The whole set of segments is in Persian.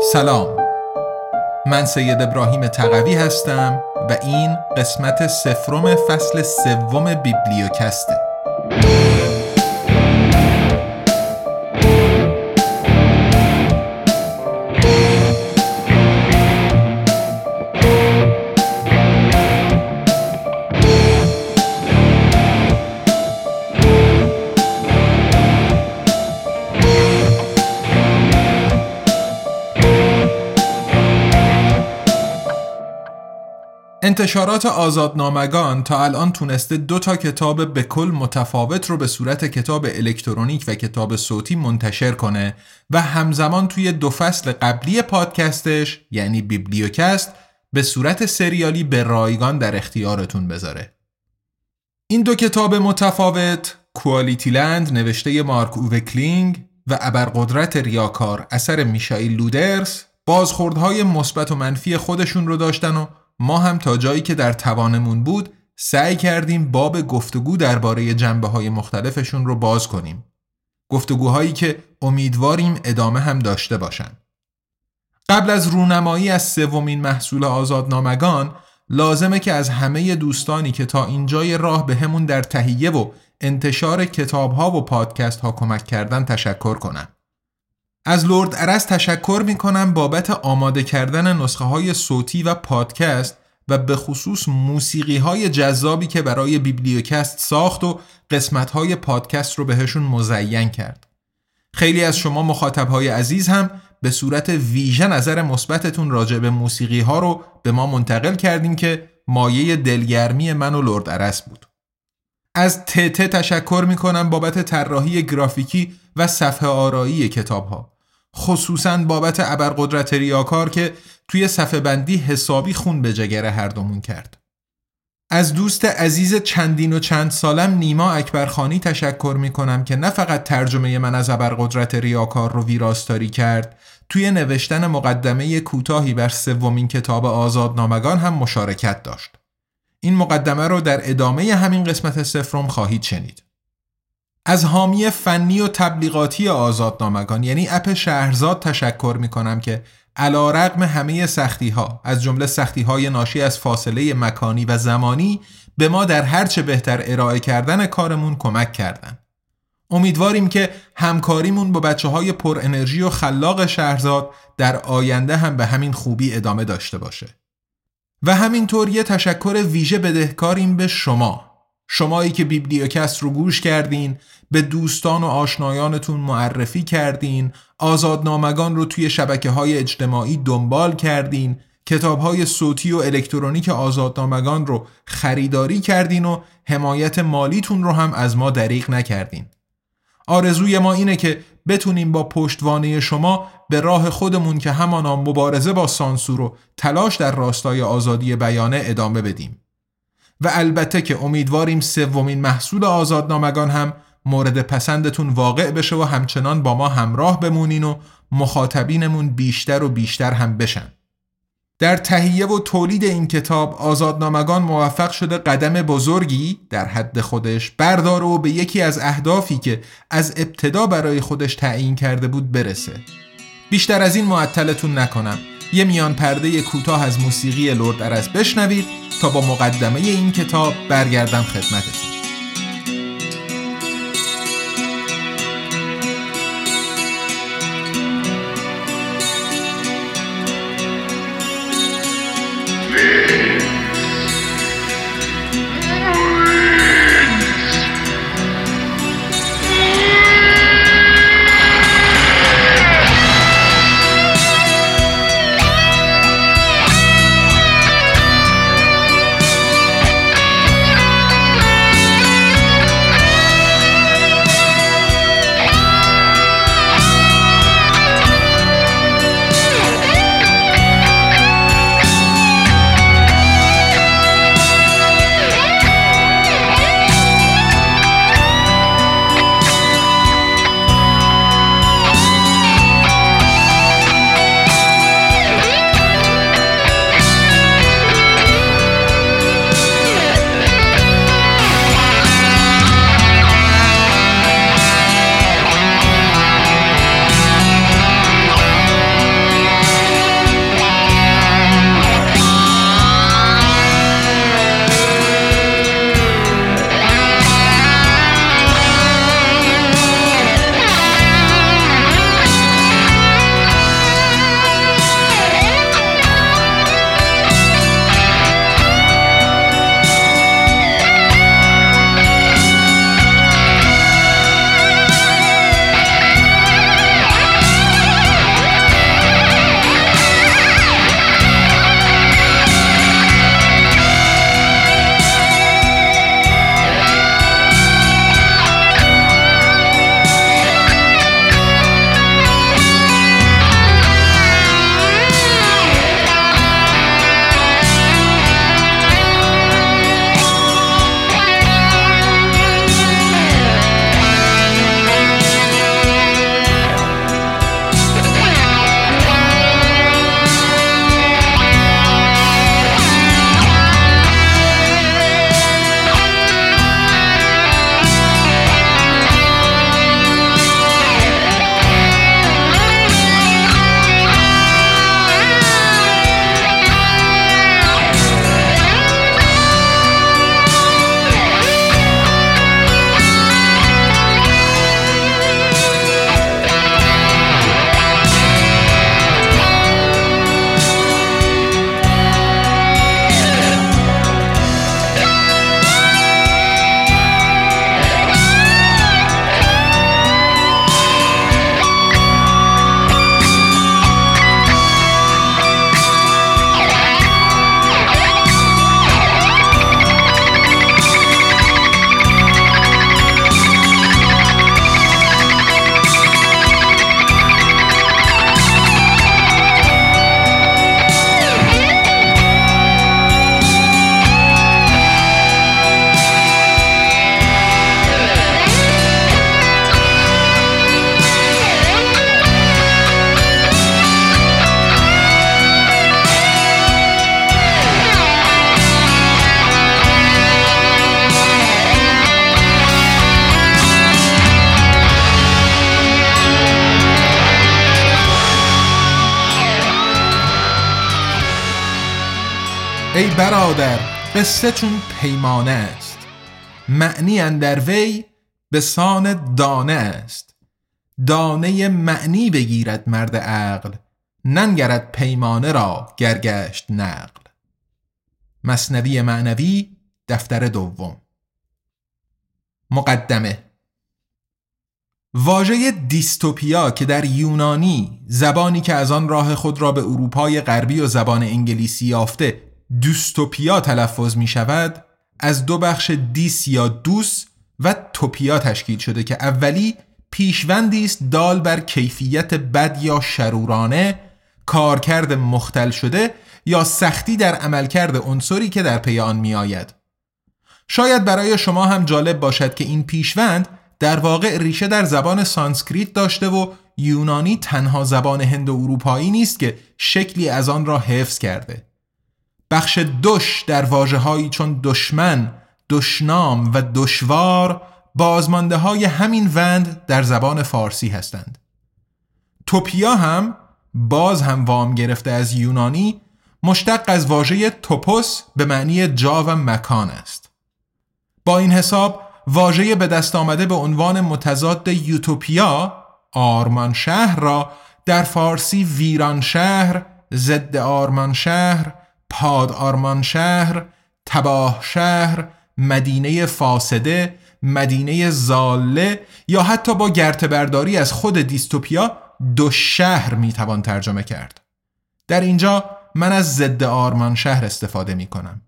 سلام. من سید ابراهیم تقوی هستم و این قسمت سفرم فصل سوم بیبلیوکسته. انتشارات آزادنامگان تا الان تونسته دو تا کتاب به کل متفاوت رو به صورت کتاب الکترونیک و کتاب صوتی منتشر کنه و همزمان توی دو فصل قبلی پادکستش یعنی بیبلیوکست به صورت سریالی به رایگان در اختیارتون بذاره. این دو کتاب متفاوت کوالیتی لند نوشته مارک اووه کلینگ و ابرقدرت ریاکار اثر میشایل لودرس بازخوردهای مثبت و منفی خودشون رو داشتن و ما هم تا جایی که در توانمون بود سعی کردیم باب گفتگو درباره جنبه های مختلفشون رو باز کنیم. گفتگوهایی که امیدواریم ادامه هم داشته باشن. قبل از رونمایی از سومین محصول آزادنامگان لازمه که از همه دوستانی که تا اینجای راه به همون در تهیه و انتشار کتاب ها و پادکست ها کمک کردن تشکر کنم. از لرد ارس تشکر می کنم بابت آماده کردن نسخه های صوتی و پادکست و به خصوص موسیقی های جذابی که برای بیبلیوکست ساخت و قسمت های پادکست رو بهشون مزین کرد. خیلی از شما مخاطب های عزیز هم به صورت ویژه نظر مثبتتون راجع به موسیقی ها رو به ما منتقل کردیم که مایه دلگرمی من و لرد ارس بود. از تته تشکر می کنم بابت طراحی گرافیکی و صفحه آرایی کتاب ها. خصوصا بابت ابرقدرت ریاکار که توی صفحه بندی حسابی خون به جگر هر دومون کرد. از دوست عزیز چندین و چند سالم نیما اکبرخانی تشکر می کنم که نه فقط ترجمه من از ابرقدرت ریاکار رو ویراستاری کرد توی نوشتن مقدمه کوتاهی بر سومین کتاب آزادنامگان هم مشارکت داشت. این مقدمه رو در ادامه همین قسمت سفرم خواهید شنید. از حامی فنی و تبلیغاتی آزادنامگان یعنی اپ شهرزاد تشکر می کنم که علا رقم همه سختی ها از جمله سختی های ناشی از فاصله مکانی و زمانی به ما در هرچه بهتر ارائه کردن کارمون کمک کردن. امیدواریم که همکاریمون با بچه های پر انرژی و خلاق شهرزاد در آینده هم به همین خوبی ادامه داشته باشه. و همینطور یه تشکر ویژه بدهکاریم به شما شمایی که بیبلیوکست رو گوش کردین به دوستان و آشنایانتون معرفی کردین آزادنامگان رو توی شبکه های اجتماعی دنبال کردین کتاب های صوتی و الکترونیک آزادنامگان رو خریداری کردین و حمایت مالیتون رو هم از ما دریغ نکردین. آرزوی ما اینه که بتونیم با پشتوانه شما به راه خودمون که همانا مبارزه با سانسور و تلاش در راستای آزادی بیانه ادامه بدیم. و البته که امیدواریم سومین محصول آزادنامگان هم مورد پسندتون واقع بشه و همچنان با ما همراه بمونین و مخاطبینمون بیشتر و بیشتر هم بشن. در تهیه و تولید این کتاب آزادنامگان موفق شده قدم بزرگی در حد خودش برداره و به یکی از اهدافی که از ابتدا برای خودش تعیین کرده بود برسه. بیشتر از این معطلتون نکنم. یه میان پرده کوتاه از موسیقی لرد ارز بشنوید. تا با مقدمه این کتاب برگردم خدمتتون. ای برادر قصه چون پیمانه است. معنی اندر وی به سان دانه است. دانه معنی بگیرد مرد عقل ننگرد پیمانه را گرگشت نقل. مصنوی معنوی دفتر دوم. مقدمه. واژه دیستوپیا که در یونانی زبانی که از آن راه خود را به اروپای غربی و زبان انگلیسی یافته دوستوپیا تلفظ می شود از دو بخش دیس یا دوس و توپیا تشکیل شده که اولی پیشوندی است دال بر کیفیت بد یا شرورانه کارکرد مختل شده یا سختی در عملکرد عنصری که در پی آن می آید. شاید برای شما هم جالب باشد که این پیشوند در واقع ریشه در زبان سانسکریت داشته و یونانی تنها زبان هند و اروپایی نیست که شکلی از آن را حفظ کرده. بخش دش در واجه چون دشمن، دشنام و دشوار بازمانده های همین وند در زبان فارسی هستند. توپیا هم باز هم وام گرفته از یونانی مشتق از واژه توپوس به معنی جا و مکان است. با این حساب واژه به دست آمده به عنوان متضاد یوتوپیا آرمان شهر را در فارسی ویران شهر، ضد آرمان شهر، پاد آرمان شهر، تباه شهر، مدینه فاسده، مدینه زاله یا حتی با گرتبرداری از خود دیستوپیا دو شهر می‌توان ترجمه کرد. در اینجا من از ضد آرمان شهر استفاده می کنم.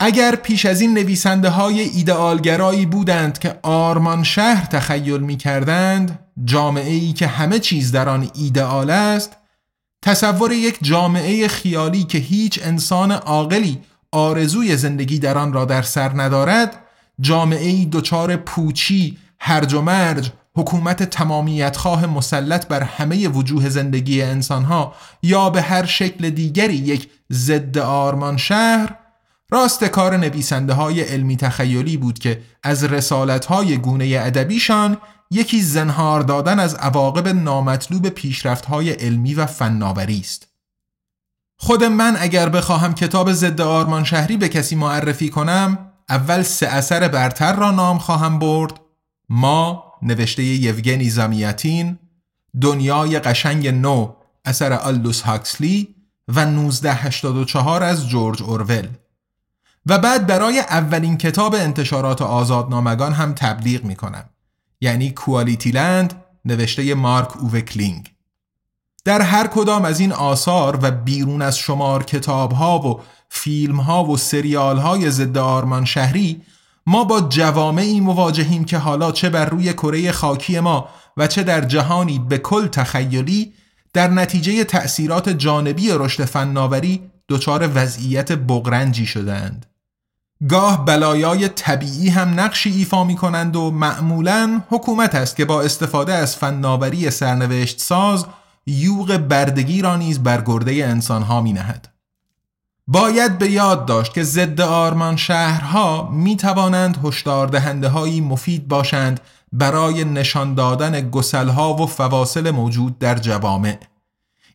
اگر پیش از این نویسنده های ایدئالگرایی بودند که آرمان شهر تخیل می کردند جامعه ای که همه چیز در آن ایدئال است تصور یک جامعه خیالی که هیچ انسان عاقلی آرزوی زندگی در آن را در سر ندارد جامعه ای دچار پوچی هرج و مرج حکومت تمامیت خواه مسلط بر همه وجوه زندگی انسانها یا به هر شکل دیگری یک ضد آرمان شهر راست کار نویسنده های علمی تخیلی بود که از رسالت های گونه ادبیشان یکی زنهار دادن از عواقب نامطلوب پیشرفت های علمی و فناوری است. خود من اگر بخواهم کتاب ضد آرمان شهری به کسی معرفی کنم اول سه اثر برتر را نام خواهم برد ما نوشته یوگنی زمیتین دنیای قشنگ نو اثر آلدوس هاکسلی و 1984 از جورج اورول و بعد برای اولین کتاب انتشارات آزادنامگان هم تبلیغ می کنم یعنی کوالیتی لند نوشته مارک اووه کلینگ در هر کدام از این آثار و بیرون از شمار کتاب ها و فیلم ها و سریال های ضد آرمان شهری ما با جوامعی مواجهیم که حالا چه بر روی کره خاکی ما و چه در جهانی به کل تخیلی در نتیجه تأثیرات جانبی رشد فناوری دچار وضعیت بغرنجی شدند. گاه بلایای طبیعی هم نقشی ایفا می کنند و معمولا حکومت است که با استفاده از فناوری سرنوشت ساز یوغ بردگی را نیز بر گرده انسانها می نهد. باید به یاد داشت که ضد آرمان شهرها می توانند هشدار هایی مفید باشند برای نشان دادن گسلها و فواصل موجود در جوامع.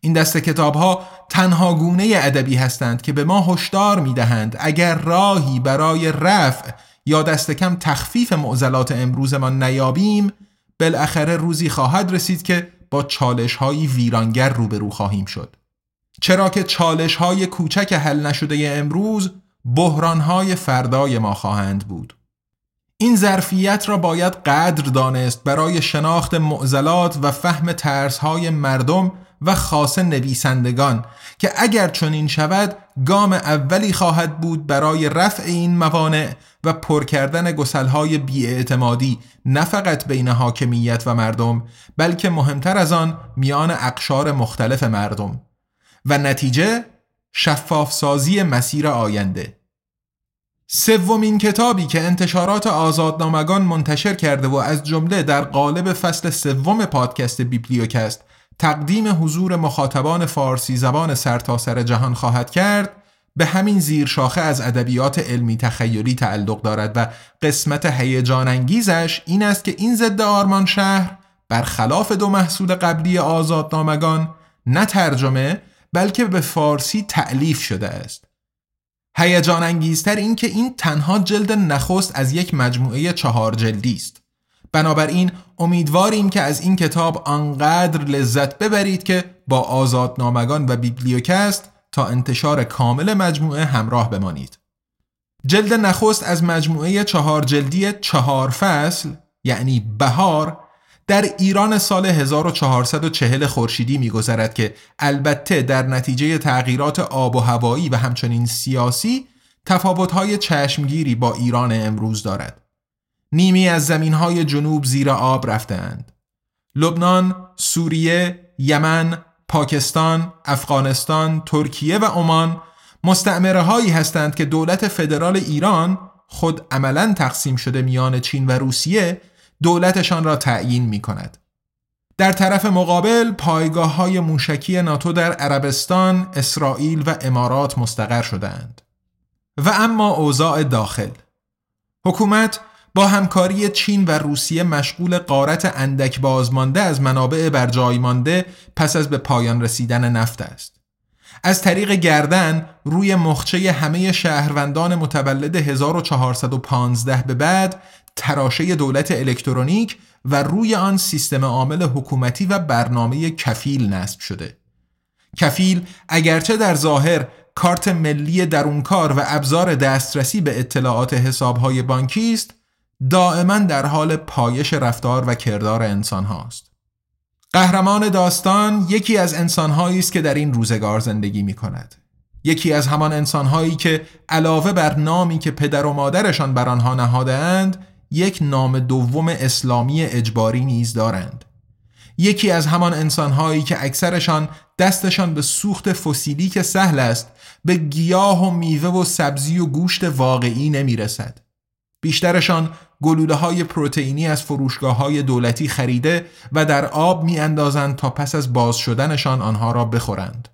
این دست کتاب ها تنها گونه ادبی هستند که به ما هشدار می دهند اگر راهی برای رفع یا دست کم تخفیف معضلات امروزمان نیابیم بالاخره روزی خواهد رسید که با چالش های ویرانگر روبرو خواهیم شد. چرا که چالش های کوچک حل نشده امروز بحران های فردای ما خواهند بود. این ظرفیت را باید قدر دانست برای شناخت معضلات و فهم ترس های مردم و خاص نویسندگان که اگر چنین شود گام اولی خواهد بود برای رفع این موانع و پر کردن گسلهای بیاعتمادی نه فقط بین حاکمیت و مردم بلکه مهمتر از آن میان اقشار مختلف مردم. و نتیجه شفاف سازی مسیر آینده. سومین کتابی که انتشارات آزادنامگان منتشر کرده و از جمله در قالب فصل سوم پادکست بیبلیوکست تقدیم حضور مخاطبان فارسی زبان سرتاسر سر جهان خواهد کرد به همین زیر شاخه از ادبیات علمی تخیلی تعلق دارد و قسمت هیجان انگیزش این است که این ضد آرمان شهر برخلاف دو محصول قبلی آزادنامگان نه ترجمه بلکه به فارسی تعلیف شده است هیجان انگیزتر این که این تنها جلد نخست از یک مجموعه چهار جلدی است. بنابراین امیدواریم که از این کتاب آنقدر لذت ببرید که با آزادنامگان و بیبلیوکست تا انتشار کامل مجموعه همراه بمانید. جلد نخست از مجموعه چهار جلدی چهار فصل یعنی بهار در ایران سال 1440 خورشیدی میگذرد که البته در نتیجه تغییرات آب و هوایی و همچنین سیاسی تفاوت‌های چشمگیری با ایران امروز دارد. نیمی از زمینهای جنوب زیر آب رفتند. لبنان، سوریه، یمن، پاکستان، افغانستان، ترکیه و عمان مستعمره هایی هستند که دولت فدرال ایران خود عملا تقسیم شده میان چین و روسیه دولتشان را تعیین می کند. در طرف مقابل پایگاه های موشکی ناتو در عربستان، اسرائیل و امارات مستقر شدند. و اما اوضاع داخل حکومت با همکاری چین و روسیه مشغول قارت اندک بازمانده از منابع بر جای مانده پس از به پایان رسیدن نفت است. از طریق گردن روی مخچه همه شهروندان متولد 1415 به بعد تراشه دولت الکترونیک و روی آن سیستم عامل حکومتی و برنامه کفیل نصب شده. کفیل اگرچه در ظاهر کارت ملی درونکار و ابزار دسترسی به اطلاعات حسابهای بانکی است دائما در حال پایش رفتار و کردار انسان هاست. قهرمان داستان یکی از انسانهایی است که در این روزگار زندگی می کند. یکی از همان انسانهایی که علاوه بر نامی که پدر و مادرشان بر آنها نهادهاند یک نام دوم اسلامی اجباری نیز دارند. یکی از همان انسانهایی که اکثرشان دستشان به سوخت فسیلی که سهل است به گیاه و میوه و سبزی و گوشت واقعی نمی رسد. بیشترشان گلوله های پروتئینی از فروشگاه های دولتی خریده و در آب می اندازند تا پس از باز شدنشان آنها را بخورند.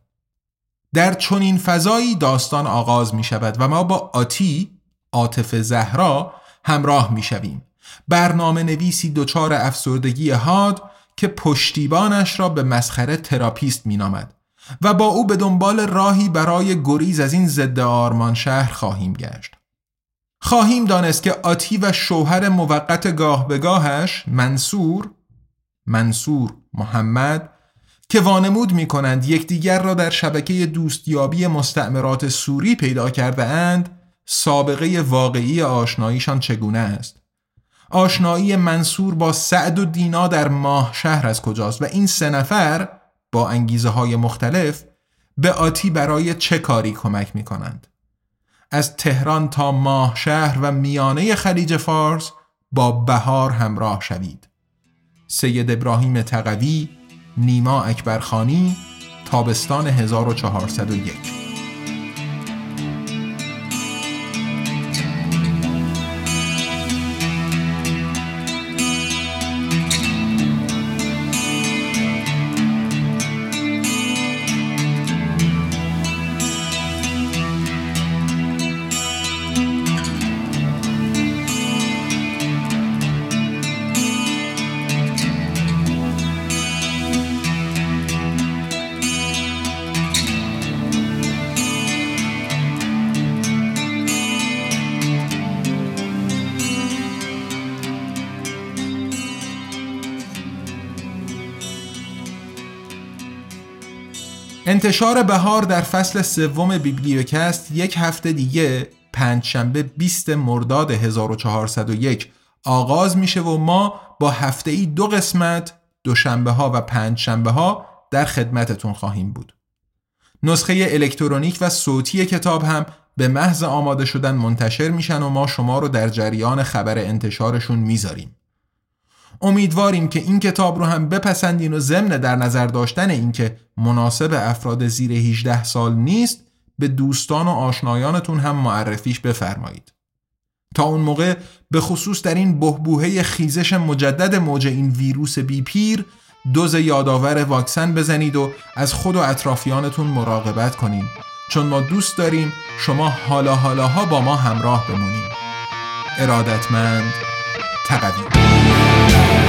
در چنین فضایی داستان آغاز می شود و ما با آتی عاطف زهرا همراه می شویم. برنامه نویسی دچار افسردگی حاد که پشتیبانش را به مسخره تراپیست می نامد و با او به دنبال راهی برای گریز از این ضد آرمان شهر خواهیم گشت. خواهیم دانست که آتی و شوهر موقت گاه به گاهش منصور منصور محمد که وانمود می کنند یکدیگر را در شبکه دوستیابی مستعمرات سوری پیدا کرده اند سابقه واقعی آشناییشان چگونه است؟ آشنایی منصور با سعد و دینا در ماه شهر از کجاست؟ و این سه نفر با انگیزه های مختلف به آتی برای چه کاری کمک می کنند از تهران تا ماه شهر و میانه خلیج فارس با بهار همراه شوید. سید ابراهیم تقوی نیما اکبرخانی تابستان 1401 انتشار بهار در فصل سوم بیبلیوکست یک هفته دیگه پنجشنبه 20 مرداد 1401 آغاز میشه و ما با هفته ای دو قسمت دوشنبه ها و پنج شنبه ها در خدمتتون خواهیم بود. نسخه الکترونیک و صوتی کتاب هم به محض آماده شدن منتشر میشن و ما شما رو در جریان خبر انتشارشون می‌ذاریم. امیدواریم که این کتاب رو هم بپسندین و ضمن در نظر داشتن اینکه مناسب افراد زیر 18 سال نیست به دوستان و آشنایانتون هم معرفیش بفرمایید. تا اون موقع به خصوص در این بهبوهه خیزش مجدد موج این ویروس بی پیر دوز یادآور واکسن بزنید و از خود و اطرافیانتون مراقبت کنید چون ما دوست داریم شما حالا حالاها با ما همراه بمونید ارادتمند Yeah.